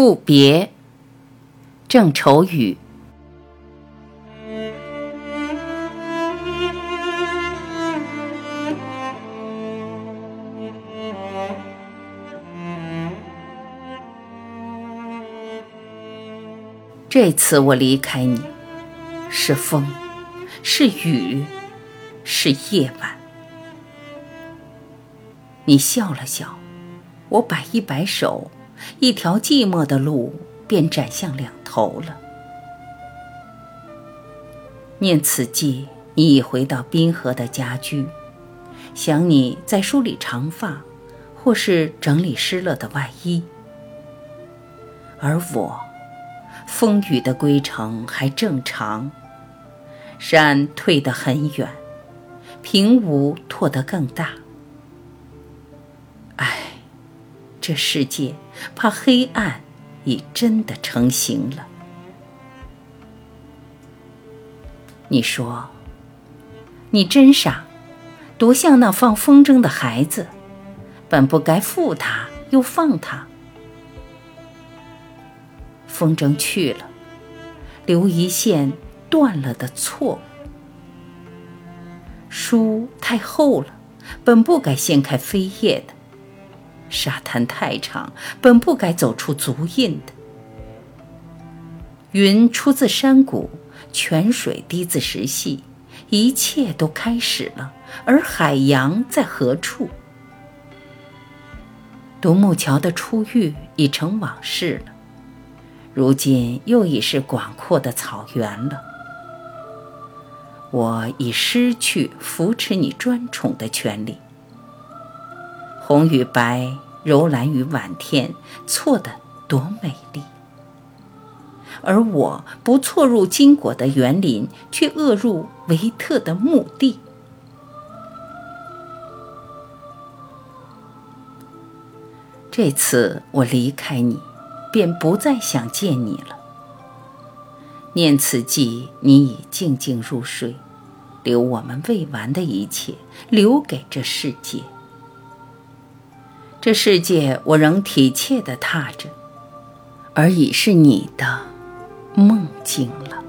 赋别，郑愁予。这次我离开你，是风，是雨，是夜晚。你笑了笑，我摆一摆手。一条寂寞的路便展向两头了。念此际，你已回到滨河的家居，想你在梳理长发，或是整理湿了的外衣。而我，风雨的归程还正常，山退得很远，平芜拓得更大。这世界怕黑暗已真的成型了。你说，你真傻，多像那放风筝的孩子，本不该负他又放他。风筝去了，留一线断了的错。书太厚了，本不该掀开扉页的。沙滩太长，本不该走出足印的。云出自山谷，泉水滴自石隙，一切都开始了。而海洋在何处？独木桥的初遇已成往事了，如今又已是广阔的草原了。我已失去扶持你专宠的权利。红与白，柔蓝与晚天，错的多美丽。而我不错入金果的园林，却恶入维特的墓地。这次我离开你，便不再想见你了。念此际，你已静静入睡，留我们未完的一切，留给这世界。这世界，我仍体切地踏着，而已是你的梦境了。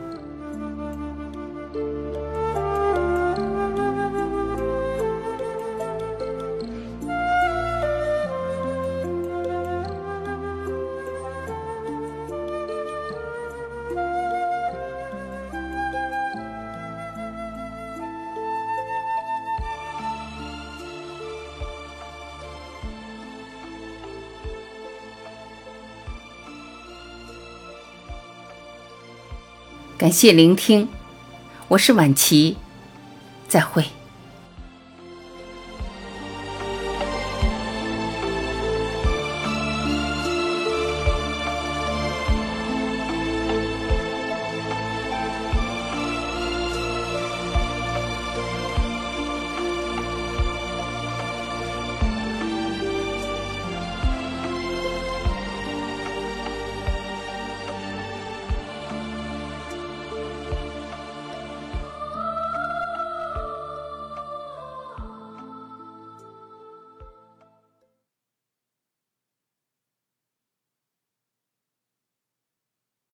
感谢聆听，我是晚琪，再会。